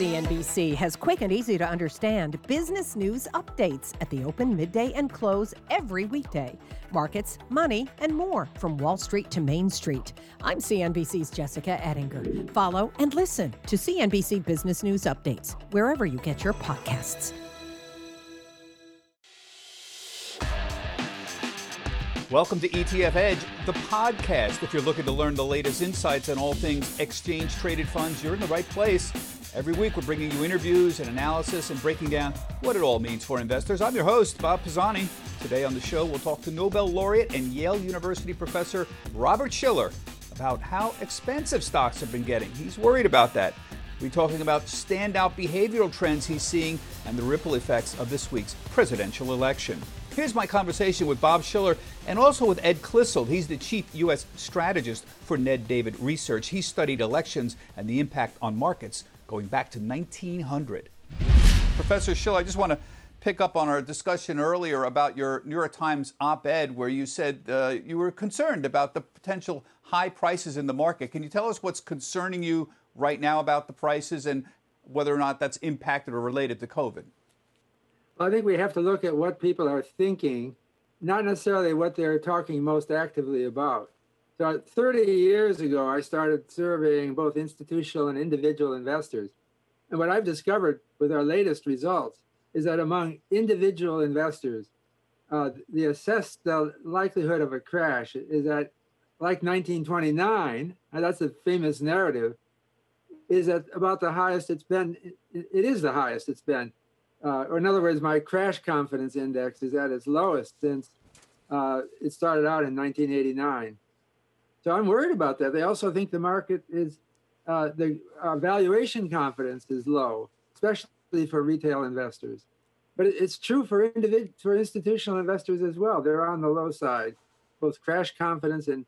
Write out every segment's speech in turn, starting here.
CNBC has quick and easy to understand business news updates at the open, midday, and close every weekday. Markets, money, and more from Wall Street to Main Street. I'm CNBC's Jessica Ettinger. Follow and listen to CNBC Business News Updates wherever you get your podcasts. Welcome to ETF Edge, the podcast. If you're looking to learn the latest insights on all things exchange traded funds, you're in the right place. Every week, we're bringing you interviews and analysis and breaking down what it all means for investors. I'm your host, Bob Pisani. Today on the show, we'll talk to Nobel laureate and Yale University professor Robert Shiller about how expensive stocks have been getting. He's worried about that. We're talking about standout behavioral trends he's seeing and the ripple effects of this week's presidential election. Here's my conversation with Bob Shiller and also with Ed Clissold. He's the chief U.S. strategist for Ned Davis Research. He studied elections and the impact on markets going back to 1900. Professor Shiller, I just want to pick up on our discussion earlier about your New York Times op ed where you said uh, you were concerned about the potential high prices in the market. Can you tell us what's concerning you right now about the prices and whether or not that's impacted or related to COVID? Well, I think we have to look at what people are thinking, not necessarily what they're talking most actively about. So 30 years ago, I started surveying both institutional and individual investors. And what I've discovered with our latest results is that among individual investors, uh, the assessed the likelihood of a crash is that, like 1929, and that's a famous narrative, is at about the highest it's been. it, is the highest it's been uh, or in other words, my crash confidence index is at its lowest since uh, it started out in 1989. So I'm worried about that. They also think the market is, uh, the uh, valuation confidence is low, especially for retail investors. But it's true for individ- for institutional investors as well. They're on the low side, both crash confidence and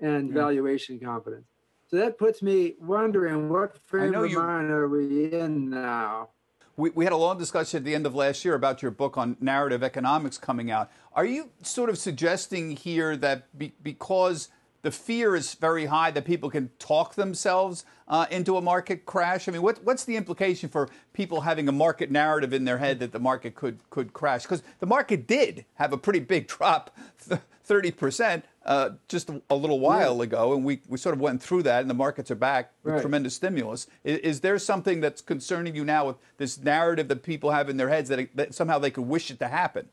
and yeah. valuation confidence. So that puts me wondering what frame of mind are we in now? We, we had a long discussion at the end of last year about your book on narrative economics coming out. Are you sort of suggesting here that be, because the fear is very high that people can talk themselves uh, into a market crash? I mean, what, what's the implication for people having a market narrative in their head that the market could could crash? Because the market did have a pretty big drop, thirty percent, uh, just a, little while yeah. ago, and we, we sort of went through that, and the markets are back with right. tremendous stimulus. Is, is, there something that's concerning you now with this narrative that people have in their heads that, it, that somehow they could wish it to happen?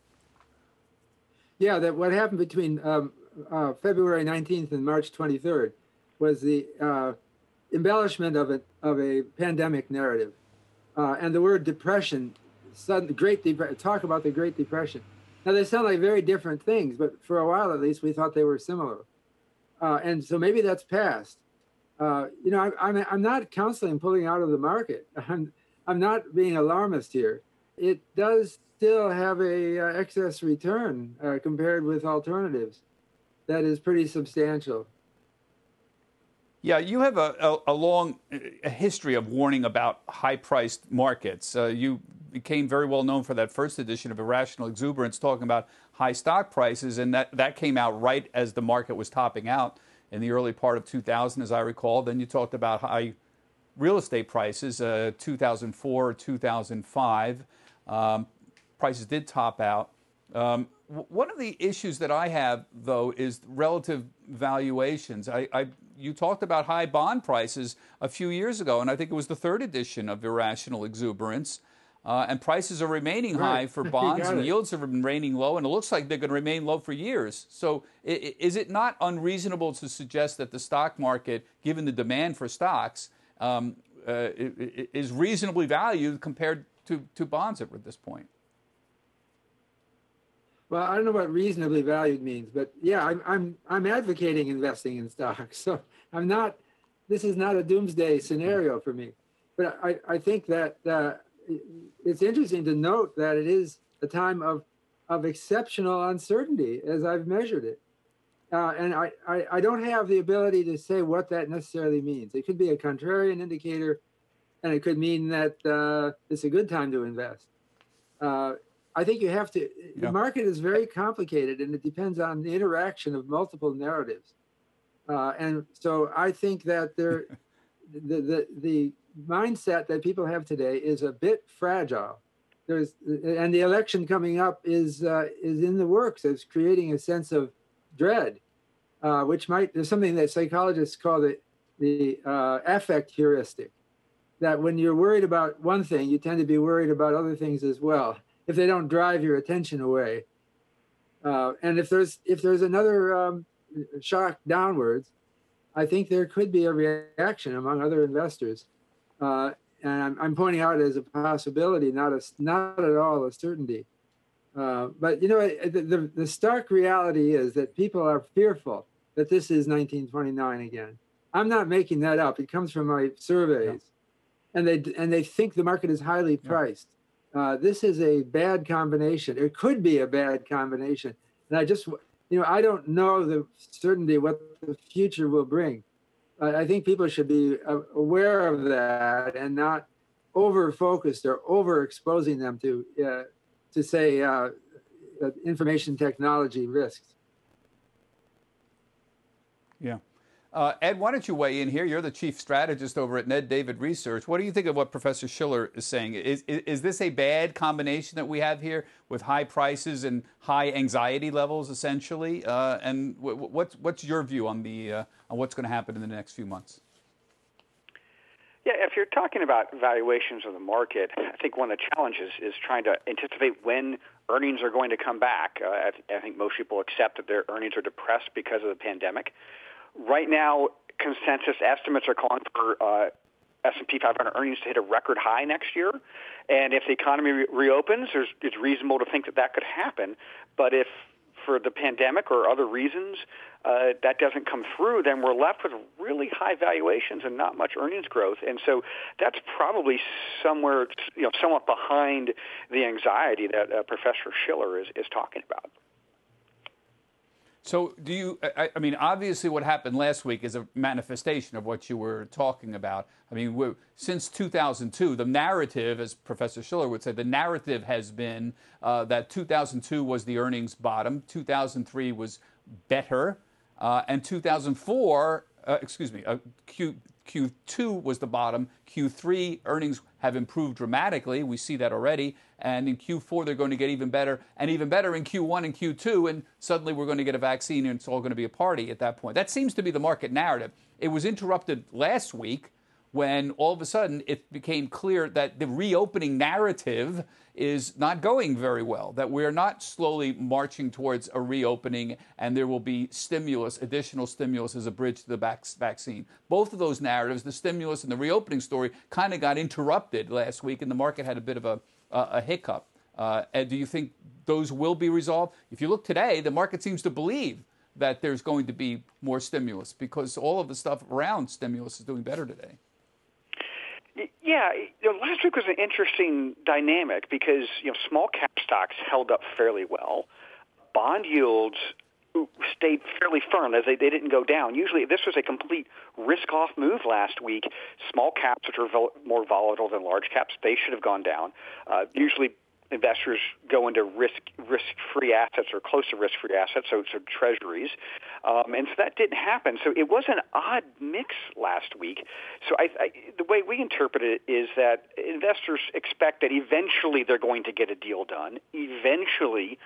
Yeah, that what happened between um, uh, February 19th and March 23rd was the uh, embellishment of a, of a pandemic narrative. Uh, and the word depression, sudden, great talk about the Great Depression now they sound like very different things, but for a while at least, we thought they were similar. Uh, and so maybe that's past. Uh, you know, I, I'm, I'm not counseling pulling out of the market. I'm, I'm not being alarmist here. It does still have a uh, excess return uh, compared with alternatives that is pretty substantial. Yeah, you have a, a, a long a history of warning about high-priced markets. Uh, you became very well known for that first edition of Irrational Exuberance, talking about high stock prices, and that, that came out right as the market was topping out in the early part of 2000, as I recall. Then you talked about high real estate prices, uh, 2004, 2005. Um, prices did top out. Um, one of the issues that I have, though, is relative valuations. I, I, you talked about high bond prices a few years ago, and I think it was the third edition of Irrational Exuberance. Uh, and prices are remaining right. high for bonds, and yields have been remaining low, and it looks like they're going to remain low for years. So, is it not unreasonable to suggest that the stock market, given the demand for stocks, um, uh, is reasonably valued compared to, to bonds at this point? Well, I don't know what reasonably valued means, but yeah, I'm I'm I'm advocating investing in stocks. So I'm not. This is not a doomsday scenario for me, but I I think that. Uh, it's interesting to note that it is a time of of exceptional uncertainty as I've measured it. Uh, and I, I, I, don't have the ability to say what that necessarily means. It could be a contrarian indicator, and it could mean that uh, it's a good time to invest. Uh, I think you have to, yeah. the market is very complicated and it depends on the interaction of multiple narratives. Uh, and so I think that there, the, the, the mindset that people have today is a bit fragile. There's and the election coming up is uh, is in the works. It's creating a sense of dread, uh, which might there's something that psychologists call the the uh, affect heuristic. That when you're worried about one thing, you tend to be worried about other things as well, if they don't drive your attention away. Uh, and if there's if there's another um, shock downwards, I think there could be a reaction among other investors. Uh, and I'm, I'm, pointing out as a possibility, not a, not at all a certainty. Uh, but you know, the, the, the, stark reality is that people are fearful that this is 1929 again. I'm not making that up. It comes from my surveys, yeah. and they and they think the market is highly priced. Uh, this is a bad combination. It could be a bad combination, and I just you know I don't know the certainty what the future will bring. I think people should be uh, aware of that and not over focused or over exposing them to uh, to say uh, information technology risks. Yeah. Uh, Ed, why don't you weigh in here? You're the chief strategist over at Ned Davis Research. What do you think of what Professor Shiller is saying? Is, is, is this a bad combination that we have here with high prices and high anxiety levels, essentially? Uh, and w- what's, what's your view on, the, uh, on what's going to happen in the next few months? Yeah, if you're talking about valuations of the market, I think one of the challenges is trying to anticipate when earnings are going to come back. Uh, I, th- I think most people accept that their earnings are depressed because of the pandemic. Right now, consensus estimates are calling for uh, S&P 500 earnings to hit a record high next year. And if the economy re- reopens, it's reasonable to think that that could happen. But if for the pandemic or other reasons uh, that doesn't come through, then we're left with really high valuations and not much earnings growth. And so that's probably somewhere, you know, somewhat behind the anxiety that uh, Professor Shiller is, is talking about. So, do you? I, I, mean, obviously, what happened last week is a manifestation of what you were talking about. I mean, since 2002, the narrative, as Professor Shiller would say, the narrative has been uh, that 2002 was the earnings bottom, 2003 was better, uh, and 2004, uh, excuse me, uh, Q, Q2 was the bottom. Q3 earnings have improved dramatically. We see that already. And in Q4, they're going to get even better, and even better in Q1 and Q2. And suddenly, we're going to get a vaccine, and it's all going to be a party at that point. That seems to be the market narrative. It was interrupted last week when all of a sudden it became clear that the reopening narrative is not going very well, that we're not slowly marching towards a reopening and there will be stimulus, additional stimulus as a bridge to the vaccine. Both of those narratives, the stimulus and the reopening story, kind of got interrupted last week and the market had a bit of a, a hiccup. Uh, do you think those will be resolved? If you look today, the market seems to believe that there's going to be more stimulus because all of the stuff around stimulus is doing better today. Yeah, you know, last week was an interesting dynamic because you know small cap stocks held up fairly well. Bond yields stayed fairly firm as they, they didn't go down. Usually, this was a complete risk-off move last week. Small caps, which are vol- more volatile than large caps, they should have gone down. Uh, usually, investors go into risk risk free assets or close to risk free assets, so so treasuries, um, and so that didn't happen. So it was an odd mix last week. So I, I, the way we interpret it is that investors expect that eventually they're going to get a deal done. Eventually,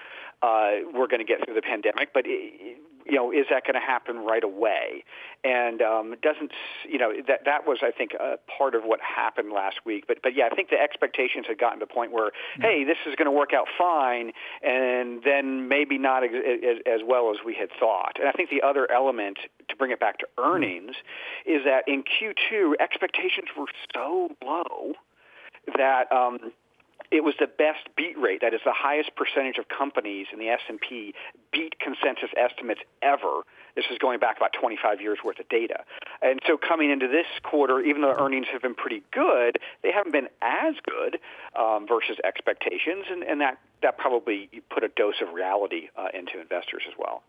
uh, we're going to get through the pandemic, but it, you know, is that going to happen right away? And um, it doesn't, you know, that that was, I think, a part of what happened last week. But but yeah, I think the expectations had gotten to the point where, mm-hmm. hey, this is going to work out fine, and then maybe not as, as, as well as we had thought. And I think the other element to bring it back to earnings mm-hmm. is that in Q2 expectations were so low that. Um, it was the best beat rate. That is the highest percentage of companies in the S&P beat consensus estimates ever. This is going back about 25 years worth of data. And so coming into this quarter, even though earnings have been pretty good, they haven't been as good um, versus expectations, and, and that, that probably put a dose of reality uh, into investors as well.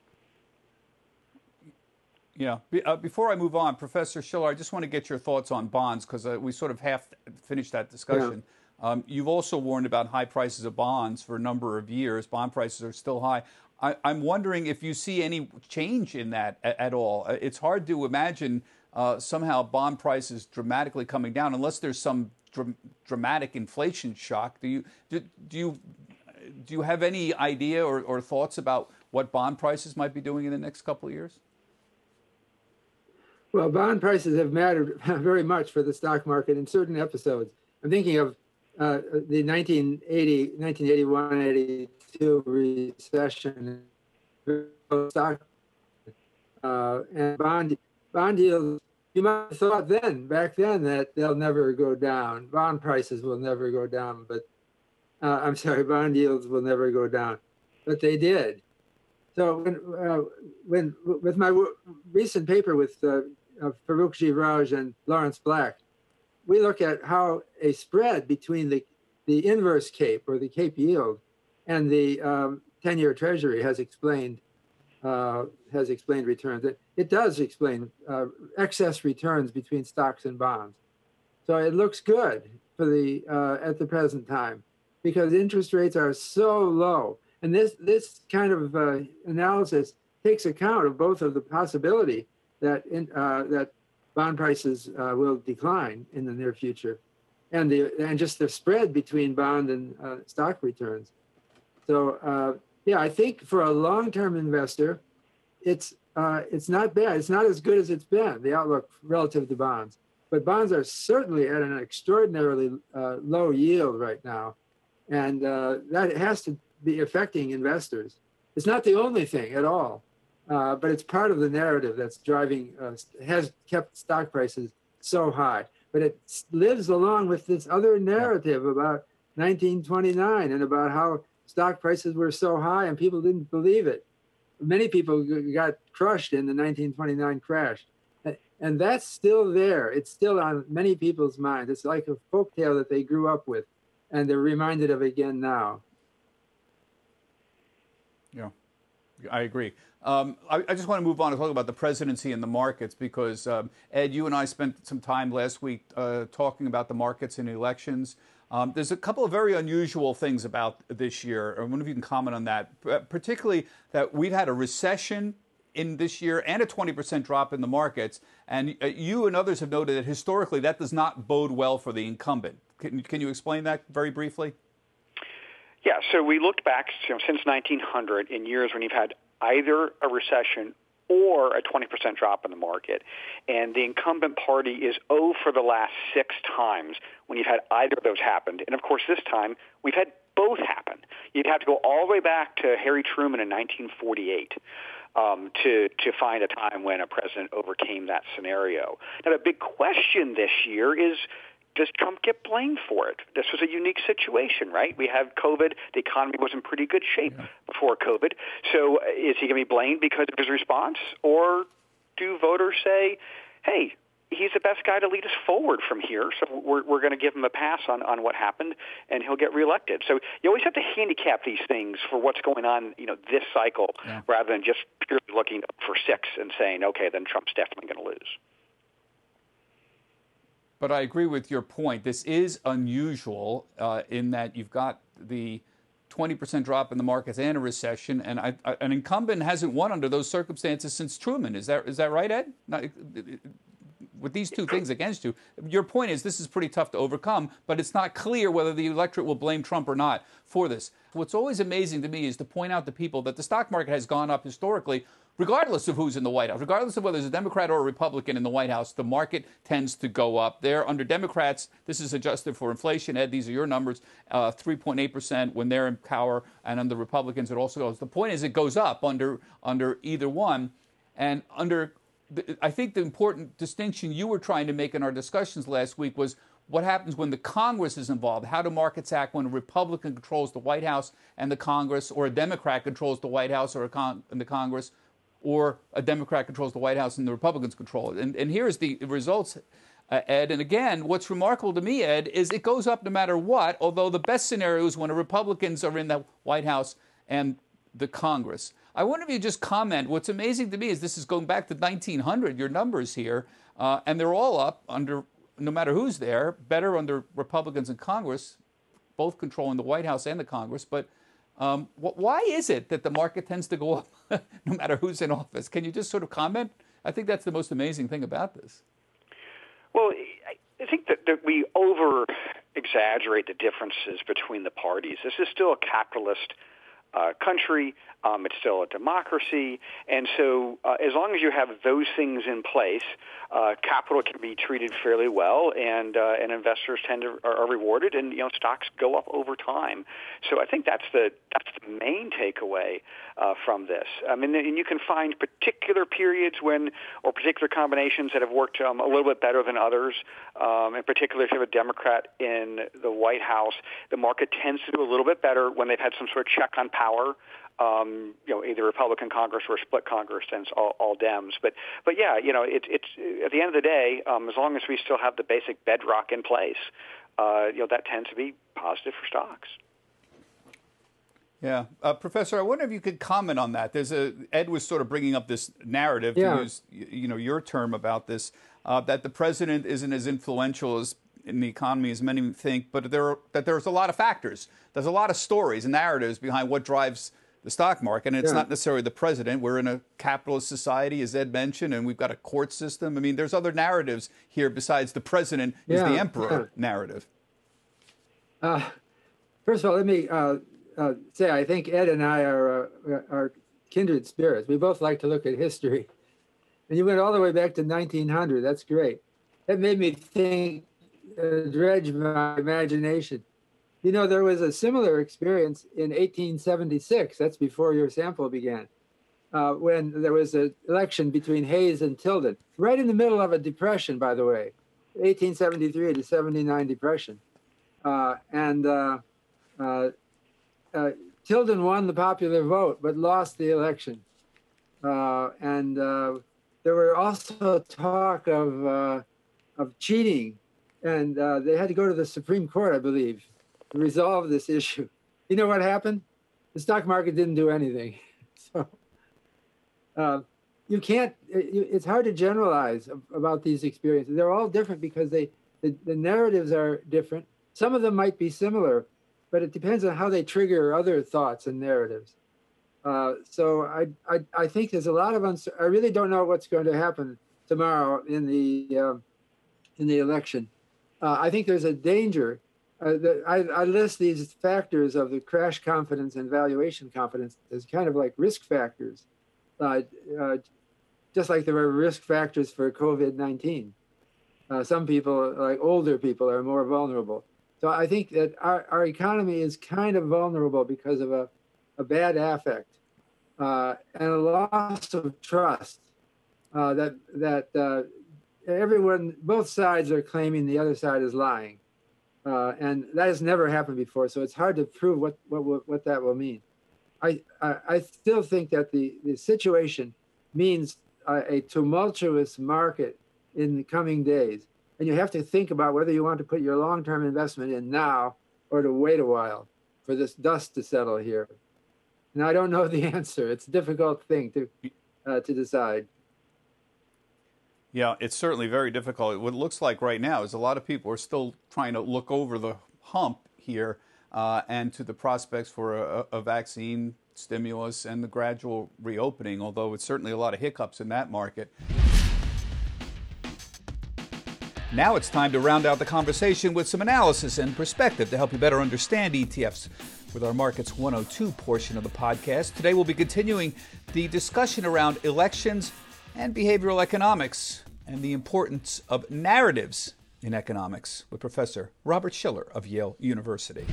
Yeah. Uh, before I move on, Professor Shiller, I just want to get your thoughts on bonds because uh, we sort of half finished that discussion. Yeah. Um, you've also warned about high prices of bonds for a number of years. Bond prices are still high. I, am wondering if you see any change in that at, at all. Uh, it's hard to imagine uh, somehow bond prices dramatically coming down, unless there's some dr- dramatic inflation shock. Do you do, do you do you have any idea or, or thoughts about what bond prices might be doing in the next couple of years? Well, bond prices have mattered very much for the stock market in certain episodes. I'm thinking of uh, the 1980, 1981, 82 recession stock uh, and bond bond yields. You might have thought then, back then, that they'll never go down. Bond prices will never go down, but uh, I'm sorry, bond yields will never go down, but they did. So when, uh, when with my recent paper with uh, Farouk Jivraj and Lawrence Black, we look at how a spread between the, the inverse CAPE or the CAPE yield and the um, 10-year Treasury has explained uh, has explained returns. It, it does explain uh, excess returns between stocks and bonds. So it looks good for the uh, at the present time because interest rates are so low. And this this kind of uh, analysis takes account of both of the possibility that in, uh, that bond prices uh, will decline in the near future, and the and just the spread between bond and uh, stock returns. So uh, yeah, I think for a long-term investor, it's uh, it's not bad. It's not as good as it's been the outlook relative to bonds, but bonds are certainly at an extraordinarily low yield right now, and that has to be affecting investors. It's not the only thing at all, uh, but it's part of the narrative that's driving, uh, has kept stock prices so high. But it lives along with this other narrative about 1929 and about how stock prices were so high and people didn't believe it. Many people got crushed in the 1929 crash. And that's still there. It's still on many people's minds. It's like a folk tale that they grew up with, and they're reminded of again now. Yeah, I agree. Um, I, I, just want to move on and talk about the presidency and the markets because, um, Ed, you and I spent some time last week uh, talking about the markets and elections. Um, there's a couple of very unusual things about this year. I wonder if you can comment on that, particularly that we've had a recession in this year and a 20% drop in the markets. And uh, you and others have noted that historically that does not bode well for the incumbent. Can, can you explain that very briefly? Yeah, so we looked back you know, since 1900 in years when you've had either a recession or a 20% drop in the market. And the incumbent party is 0 for the last six times when you've had either of those happened. And of course, this time we've had both happen. You'd have to go all the way back to Harry Truman in 1948. Um, to to find a time when a president overcame that scenario. Now, the big question this year is does Trump get blamed for it? This was a unique situation, right? We had COVID. The economy was in pretty good shape yeah. before COVID. So uh, is he going to be blamed because of his response? Or do voters say, hey, he's the best guy to lead us forward from here, so we're, we're going to give him a pass on, on what happened, and he'll get reelected. So you always have to handicap these things for what's going on, you know, this cycle, yeah. rather than just purely looking for six and saying, okay, then Trump's definitely going to lose. But I agree with your point. This is unusual uh, in that you've got the 20% drop in the markets and a recession, and I, I, an incumbent hasn't won under those circumstances since Truman. Is that is that right, Ed? Not, with these two things against you, your point is this is pretty tough to overcome, but it's not clear whether the electorate will blame Trump or not for this. What's always amazing to me is to point out to people that the stock market has gone up historically regardless of who's in the White House, regardless of whether it's a Democrat or a Republican in the White House, the market tends to go up. There, under Democrats, this is adjusted for inflation. Ed, these are your numbers: uh, 3.8% when they're in power, and under Republicans, it also goes. The point is, it goes up under under either one, and under. I think the important distinction you were trying to make in our discussions last week was what happens when the Congress is involved? How do markets act when a Republican controls the White House and the Congress, or a Democrat controls the White House or con- the Congress? Or a Democrat controls the White House and the Republicans control it. And, and here's the results, uh, Ed. And again, what's remarkable to me, Ed, is it goes up no matter what, although the best scenario is when the Republicans are in the White House and the Congress. I wonder if you just comment. What's amazing to me is this is going back to 1900, your numbers here, uh, and they're all up under, no matter who's there, better under Republicans in Congress, both controlling the White House and the Congress. But um, wh- why is it that the market tends to go up no matter who's in office? Can you just sort of comment I think that's the most amazing thing about this. Well, I think that, that we over exaggerate the differences between the parties. This is still a capitalist uh, country. Um, it's still a democracy, and so uh, as long as you have those things in place, uh, capital can be treated fairly well, and uh, and investors tend to are, rewarded, and you know stocks go up over time. So I think that's the that's the main takeaway uh, from this. I mean, and you can find particular periods when or particular combinations that have worked um, a little bit better than others. Um, in particular, if you have a Democrat in the White House, the market tends to do a little bit better when they've had some sort of check on power um, you know, either Republican Congress or split Congress, and it's all, all Dems. But, but yeah, you know, it, it's at the end of the day, um, as long as we still have the basic bedrock in place, uh, you know, that tends to be positive for stocks. Yeah, uh, Professor, I wonder if you could comment on that. There's a Ed was sort of bringing up this narrative yeah. to use, you know, your term about this uh, that the president isn't as influential as in the economy as many think, but there are, that there's a lot of factors. There's a lot of stories and narratives behind what drives the stock market. And it's yeah. not necessarily the president. We're in a capitalist society, as Ed mentioned, and we've got a court system. I mean, there's other narratives here besides the president is the emperor yeah. narrative. Uh, first of all, let me uh, uh, say I think Ed and I are, uh, are kindred spirits. We both like to look at history. And you went all the way back to 1900. That's great. That made me think, dredge my imagination. You know, there was a similar experience in 1876. That's before your sample began, uh, when there was an election between Hayes and Tilden, right in the middle of a depression, by the way, 1873 to 79 depression. Uh, and uh, uh, uh, Tilden won the popular vote, but lost the election. And there were also talk of, of cheating, and they had to go to the Supreme Court, I believe, to resolve this issue. You know what happened? The stock market didn't do anything. So uh, you can't. It's hard to generalize about these experiences. They're all different because they the, the narratives are different. Some of them might be similar, but it depends on how they trigger other thoughts and narratives. Uh, so I, I I think there's a lot of uns- I really don't know what's going to happen tomorrow in the uh, in the election. Uh, I think there's a danger uh, the, I, I, list these factors of the crash confidence and valuation confidence as kind of like risk factors, uh, uh, just like there are risk factors for COVID 19. Uh, some people, like older people, are more vulnerable. So I think that our, our economy is kind of vulnerable because of a, a bad affect uh, and a loss of trust that, that everyone, both sides are claiming the other side is lying. Uh, and that has never happened before. So it's hard to prove what what what that will mean. I I, I still think that the the situation means a, a tumultuous market in the coming days, and you have to think about whether you want to put your long term investment in now or to wait a while for this dust to settle here. And I don't know the answer. It's a difficult thing to uh, to decide. Yeah, it's certainly very difficult. What it looks like right now is a lot of people are still trying to look over the hump here uh, and to the prospects for a, a, vaccine stimulus and the gradual reopening, although it's certainly a lot of hiccups in that market. Now it's time to round out the conversation with some analysis and perspective to help you better understand ETFs with our Markets 102 portion of the podcast. Today we'll be continuing the discussion around elections and behavioral economics and the importance of narratives in economics with Professor Robert Shiller of Yale University.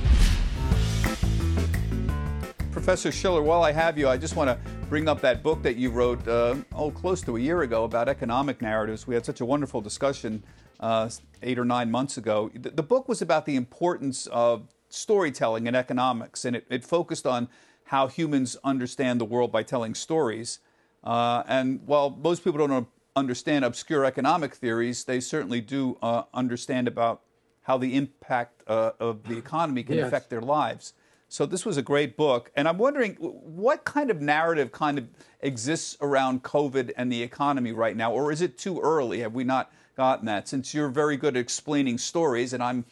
Professor Shiller, while I have you, I just want to bring up that book that you wrote, uh, oh, close to a year ago about economic narratives. We had such a wonderful discussion uh, eight or nine months ago. The, the, book was about the importance of storytelling in economics, and it, it focused on how humans understand the world by telling stories. Uh, and while most people don't understand obscure economic theories, they certainly do uh, understand about how the impact uh, of the economy can yes. affect their lives. So this was a great book, and I'm wondering what kind of narrative kind of exists around COVID and the economy right now, or is it too early? Have we not gotten that? Since you're very good at explaining stories, and I'm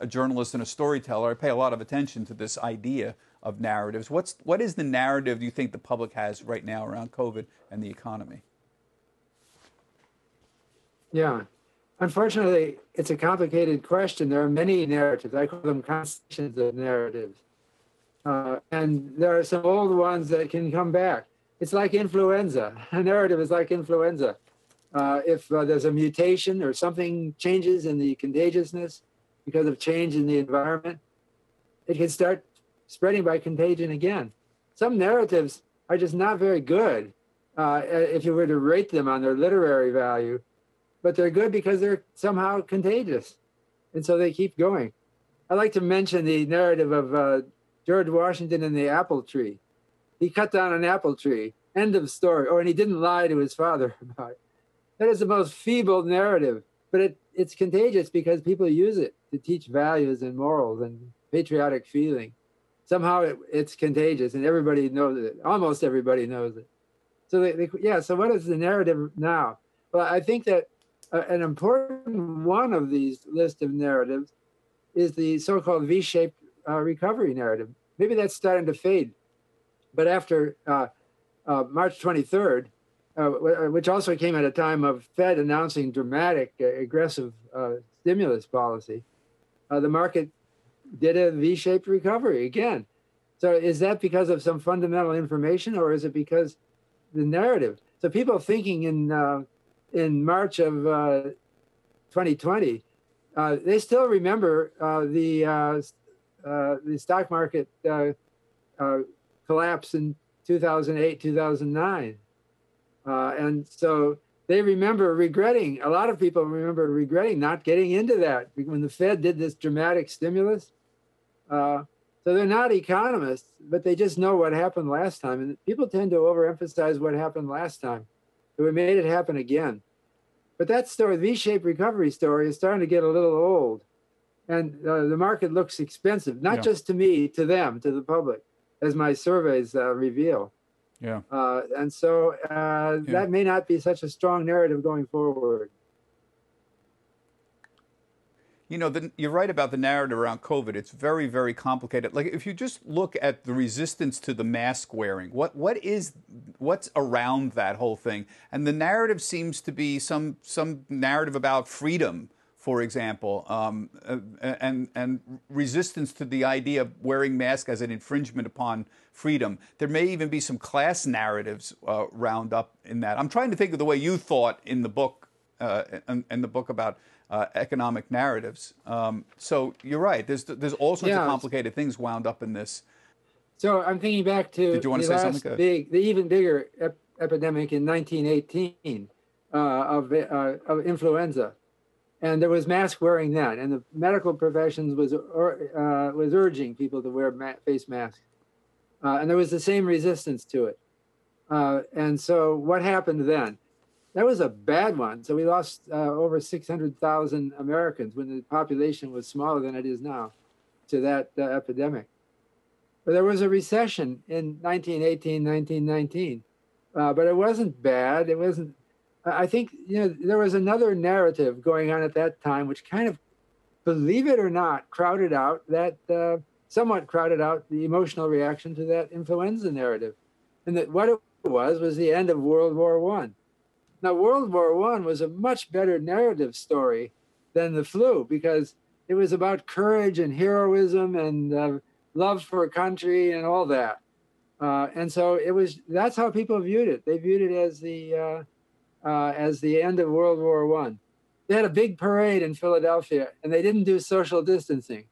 a journalist and a storyteller, I pay a lot of attention to this idea of narratives. What's what is the narrative you think the public has right now around COVID and the economy? Yeah. Unfortunately, it's a complicated question. There are many narratives. I call them constellations of narratives. Uh, and there are some old ones that can come back. It's like influenza. A narrative is like influenza. Uh, if uh, there's a mutation or something changes in the contagiousness because of change in the environment, it can start spreading by contagion again. Some narratives are just not very good uh, if you were to rate them on their literary value, but they're good because they're somehow contagious. And so they keep going. I like to mention the narrative of uh, George Washington and the apple tree. He cut down an apple tree. End of story. Oh, and he didn't lie to his father about it. That is the most feeble narrative, but it, it's contagious because people use it to teach values and morals and patriotic feeling. Somehow it, it's contagious and everybody knows it. Almost everybody knows it. So, they, they, yeah, so what is the narrative now? Well, I think that uh, an important one of these list of narratives is the so called V shaped uh, recovery narrative. Maybe that's starting to fade. But after uh, uh March 23rd, uh, uh, which also came at a time of Fed announcing dramatic, aggressive stimulus policy, the market did a V shaped recovery again. So is that because of some fundamental information or is it because the narrative? So people thinking in uh, in March of uh, 2020, uh, they still remember the uh, the stock market uh, uh, collapse in 2008, 2009. and so they remember regretting, a lot of people remember regretting not getting into that when the Fed did this dramatic stimulus. Uh, so they're not economists, but they just know what happened last time. And people tend to overemphasize what happened last time. So we made it happen again. But that story, the V-shaped recovery story, is starting to get a little old and uh, the market looks expensive, not yeah. just to me, to them, to the public, as my surveys uh, reveal. Yeah. Uh, and so uh, yeah. that may not be such a strong narrative going forward. You know, the, you're right about the narrative around COVID. It's very, very complicated. Like, if you just look at the resistance to the mask wearing, what what is what's around that whole thing? And the narrative seems to be some some narrative about freedom for example, um, and, and resistance to the idea of wearing masks as an infringement upon freedom. There may even be some class narratives uh, round up in that. I'm trying to think of the way you thought in the book, uh, in, in, the book about uh, economic narratives. Um, so you're right. There's there's all sorts yeah. of complicated things wound up in this. So I'm thinking back to Did you want the to say something? big, the even bigger ep- epidemic in 1918 uh, of, uh, of influenza and there was mask wearing then, and the medical professions was uh, was urging people to wear ma- face masks, uh, and there was the same resistance to it. Uh, and so, what happened then? That was a bad one. So we lost uh, over six hundred thousand Americans when the population was smaller than it is now, to that uh, epidemic. But there was a recession in 1918, 1919, uh, but it wasn't bad. It wasn't I think you know there was another narrative going on at that time, which kind of, believe it or not, crowded out that uh, somewhat crowded out the emotional reaction to that influenza narrative, and that what it was was the end of World War One. Now, World War One was a much better narrative story than the flu because it was about courage and heroism and uh, love for a country and all that. Uh, and so it was. That's how people viewed it. They viewed it as the uh, uh, as the end of World War One. They had a big parade in Philadelphia, and they didn't do social distancing,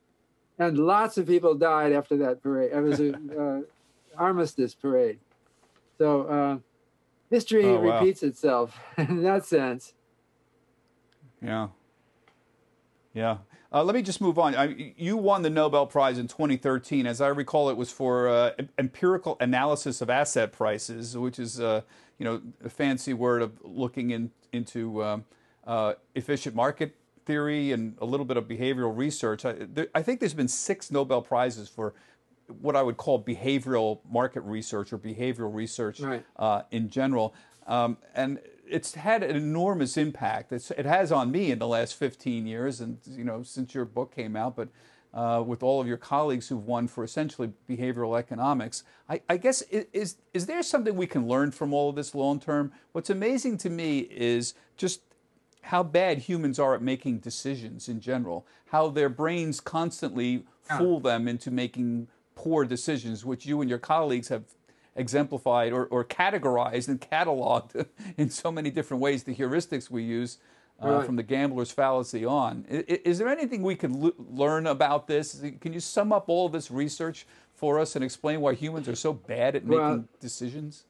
and lots of people died after that parade. It was an uh, armistice parade. So uh, history oh, wow. repeats itself in that sense. Yeah. Yeah. Uh, let me just move on. I, you won the Nobel Prize in 2013. As I recall, it was for uh, empirical analysis of asset prices, which is uh, you know, a fancy word of looking in, into um, uh, efficient market theory and a little bit of behavioral research. I, there, I, think there's been six Nobel Prizes for what I would call behavioral market research or behavioral research right. uh, in general. Um, and it's had an enormous impact. It's, it has on me in the last 15 years, and you know since your book came out. But uh, with all of your colleagues who've won for essentially behavioral economics. I, I, guess is is there something we can learn from all of this long term? What's amazing to me is just how bad humans are at making decisions in general, how their brains constantly fool them into making poor decisions, which you and your colleagues have exemplified or, or categorized and cataloged in so many different ways, the heuristics we use. Uh, right. From the gambler's fallacy on, is, is there anything we can l- learn about this? Can you sum up all this research for us and explain why humans are so bad at making well, decisions?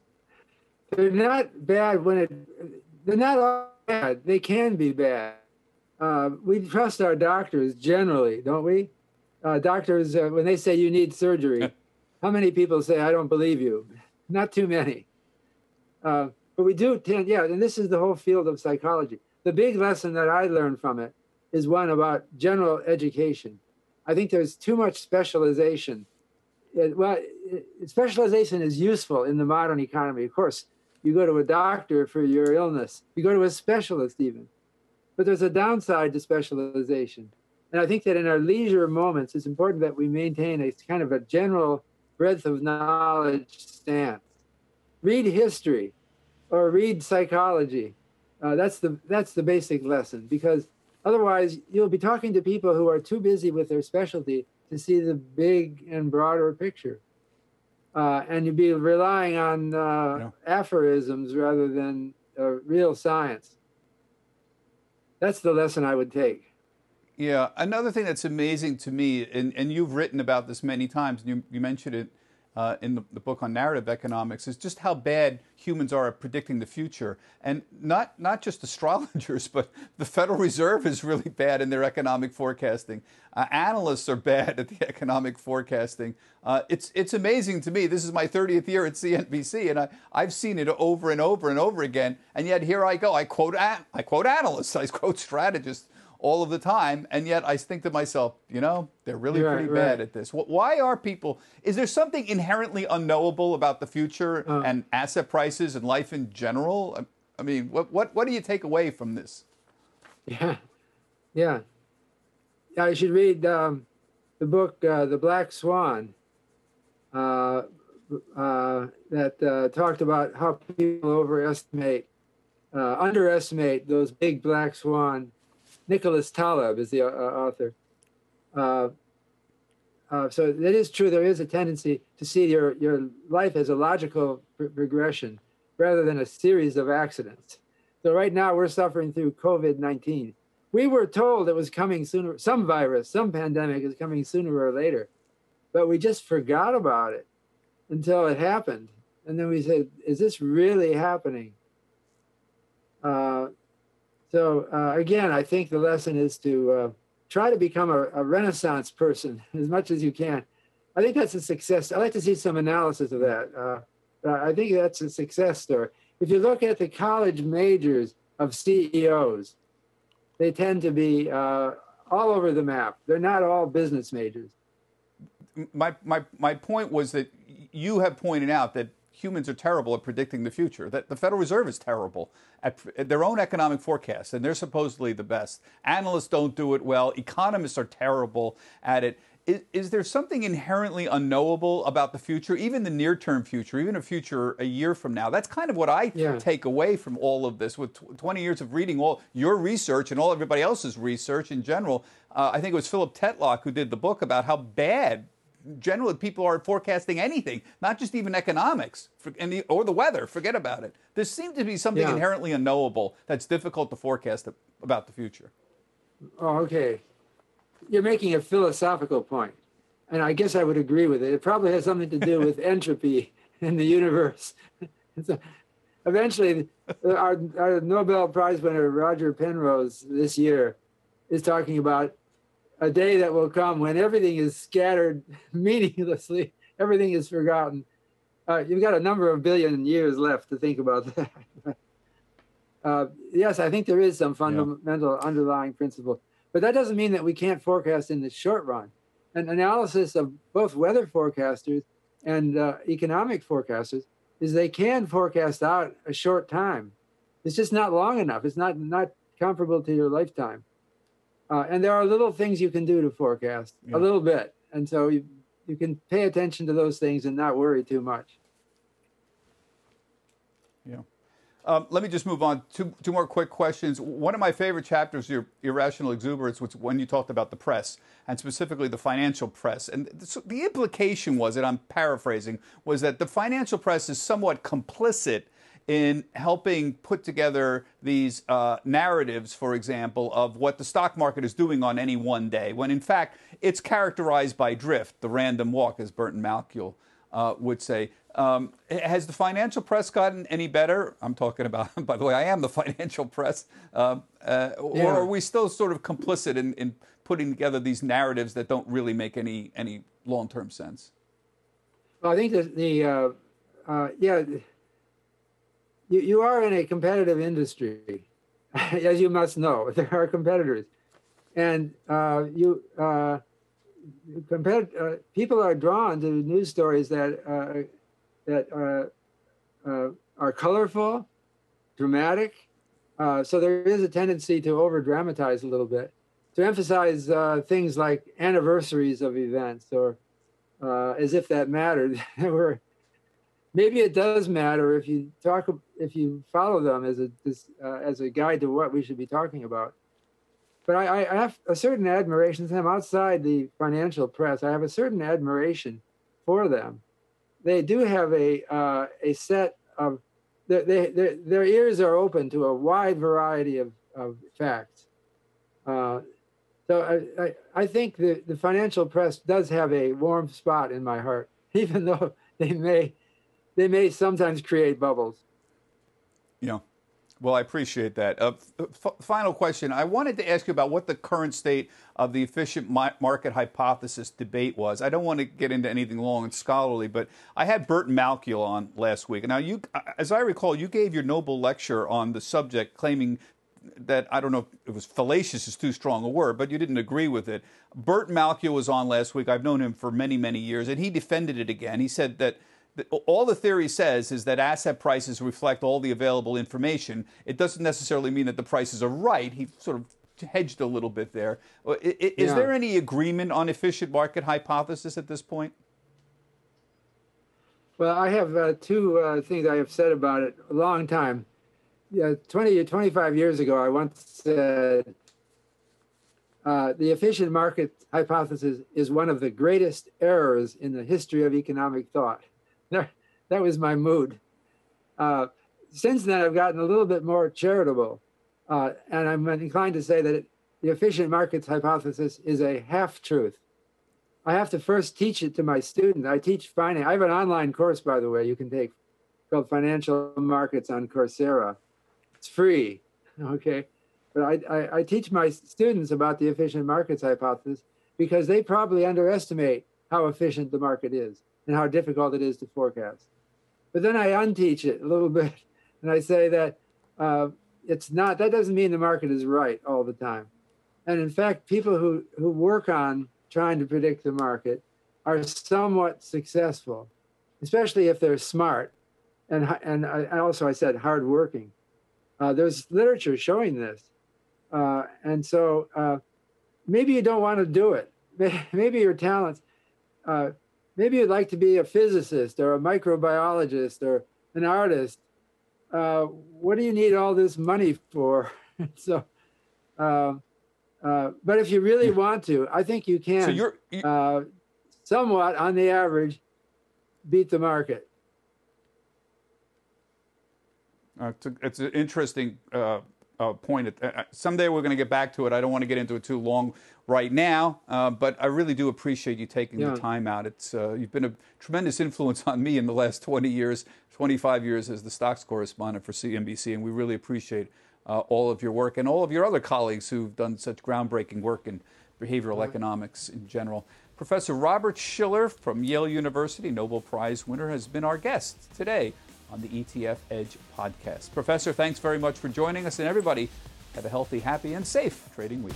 They're not bad when it. They're not all bad. They can be bad. Uh, we trust our doctors generally, don't we? Uh, doctors, uh, when they say you need surgery, how many people say I don't believe you? Not too many. Uh, but we do tend, yeah. And this is the whole field of psychology. The big lesson that I learned from it is one about general education. I think there's too much specialization. It, well, it, specialization is useful in the modern economy. Of course, you go to a doctor for your illness, you go to a specialist even. But there's a downside to specialization. And I think that in our leisure moments, it's important that we maintain a kind of a general breadth of knowledge stance. Read history or read psychology. Uh, that's the that's the basic lesson because otherwise you'll be talking to people who are too busy with their specialty to see the big and broader picture uh, and you'd be relying on uh, yeah. aphorisms rather than uh, real science. That's the lesson I would take. Yeah, another thing that's amazing to me, and, and you've written about this many times, and you, you mentioned it uh, in the, the, book on narrative economics is just how bad humans are at predicting the future, and not not just astrologers, but the Federal Reserve is really bad in their economic forecasting. Uh, analysts are bad at the economic forecasting. Uh, it's it's amazing to me. This is my 30th year at CNBC, and I, I've seen it over and over and over again. And yet here I go. I quote I quote analysts. I quote strategists all of the time, and yet I think to myself, you know, they're really right, pretty bad at this. Why are people? Is there something inherently unknowable about the future uh, and asset prices and life in general? I mean, what what what do you take away from this? Yeah, yeah, yeah. You should read um, the book uh, "The Black Swan." Uh, uh that uh, talked about how people overestimate, uh, underestimate those big black swan Nicholas Taleb is the uh, author. Uh, uh, so it is true. There is a tendency to see your your life as a logical pr- progression rather than a series of accidents. So right now we're suffering through COVID nineteen. We were told it was coming sooner. Some virus, some pandemic is coming sooner or later, but we just forgot about it until it happened, and then we said, "Is this really happening?" Uh, so uh, again, I think the lesson is to uh, try to become a, a, Renaissance person as much as you can. I think that's a success. I like to see some analysis of that. Uh, I think that's a success story. If you look at the college majors of CEOs, they tend to be uh, all over the map. They're not all business majors. My, my, my point was that you have pointed out that humans are terrible at predicting the future. That the Federal Reserve is terrible at, at, their own economic forecasts, and they're supposedly the best. Analysts don't do it well. Economists are terrible at it. Is, is there something inherently unknowable about the future, even the near-term future, even a future a year from now? That's kind of what I yeah. take away from all of this. With 20 years of reading all your research and all everybody else's research in general, uh, I think it was Philip Tetlock who did the book about how bad generally people are forecasting anything, not just even economics the, or the weather. Forget about it. There seems to be something yeah. inherently unknowable that's difficult to forecast about the future. Oh, okay. You're making a philosophical point, and I guess I would agree with it. It probably has something to do with entropy in the universe. so eventually, our, our Nobel Prize winner Roger Penrose this year is talking about a day that will come when everything is scattered meaninglessly, everything is forgotten. Uh, you've got a number of billion years left to think about that. uh, yes, I think there is some fundamental yeah. underlying principle, but that doesn't mean that we can't forecast in the short run. An analysis of both weather forecasters and uh, economic forecasters is they can forecast out a short time. It's just not long enough. It's not not comparable to your lifetime. Uh, and there are little things you can do to forecast yeah. a little bit. And so you, you can pay attention to those things and not worry too much. Yeah. Um, let me just move on. Two, two more quick questions. One of my favorite chapters, your irrational exuberance, was when you talked about the press and specifically the financial press. And the implication was, and I'm paraphrasing, was that the financial press is somewhat complicit in helping put together these uh, narratives, for example, of what the stock market is doing on any one day, when in fact it's characterized by drift, the random walk, as Burton Malkiel uh, would say. Um, has the financial press gotten any better? I'm talking about, by the way, I am the financial press. Um, uh, or yeah. are we still sort of complicit in, in, putting together these narratives that don't really make any, any long term sense? Well, I think that the, uh, uh yeah, you, you are in a competitive industry, as you must know. There are competitors. And uh, you, uh, compared, uh, people are drawn to news stories that uh, that are, uh, are colorful, dramatic. Uh, so there is a tendency to over dramatize a little bit, to emphasize uh, things like anniversaries of events or uh, as if that mattered. maybe it does matter if you talk, if you follow them as a, uh, as a guide to what we should be talking about. But I, I have a certain admiration for them outside the financial press. I have a certain admiration for them they do have a uh, a set of they, they, their ears are open to a wide variety of, of facts. Uh, so I, I, I, think the, the financial press does have a warm spot in my heart, even though they may they may sometimes create bubbles. Yeah. Well, I appreciate that. Uh, f- final question. I wanted to ask you about what the current state of the efficient market hypothesis debate was. I don't want to get into anything long and scholarly, but I had Burton Malkiel on last week. Now, you, as I recall, you gave your Nobel lecture on the subject, claiming that I don't know if it was fallacious is too strong a word, but you didn't agree with it. Burton Malkiel was on last week. I've known him for many, many years, and he defended it again. He said that all the theory says is that asset prices reflect all the available information. It doesn't necessarily mean that the prices are right. He sort of hedged a little bit there. Is yeah. there any agreement on efficient market hypothesis at this point? Well, I have uh, two uh, things I have said about it a long time. Yeah, 20 25 years ago, I once said uh, the efficient market hypothesis is one of the greatest errors in the history of economic thought. That was my mood. Uh, since then, I've gotten a little bit more charitable, uh, and I'm inclined to say that it, the efficient markets hypothesis is a half truth. I have to first teach it to my students. I teach finance. I have an online course, by the way, you can take called Financial Markets on Coursera. It's free, okay? But I, I, I teach my students about the efficient markets hypothesis because they probably underestimate how efficient the market is and how difficult it is to forecast. But then I unteach it a little bit and I say that uh, it's not, that doesn't mean the market is right all the time. And in fact, people who, who work on trying to predict the market are somewhat successful, especially if they're smart. And, and I, also, I said hardworking. Uh, there's literature showing this. Uh, and so uh, maybe you don't want to do it. Maybe your talents, uh, maybe you'd like to be a physicist or a microbiologist or an artist. Uh, what do you need all this money for? so, uh, uh, but if you really want to, I think you can. So you're, you uh, somewhat, on the average, beat the market. Uh, it's, a, it's, an interesting uh, point. someday we're going to get back to it. I don't want to get into it too long right now. Uh, but I really do appreciate you taking yeah. the time out. It's uh, you've been a tremendous influence on me in the last 20 years, 25 years as the stocks correspondent for CNBC, and we really appreciate uh, all of your work and all of your other colleagues who've done such groundbreaking work in behavioral right. economics in general. Professor Robert Shiller from Yale University, Nobel Prize winner, has been our guest today on the ETF Edge podcast. Professor, thanks very much for joining us, and everybody have a healthy, happy, and safe trading week.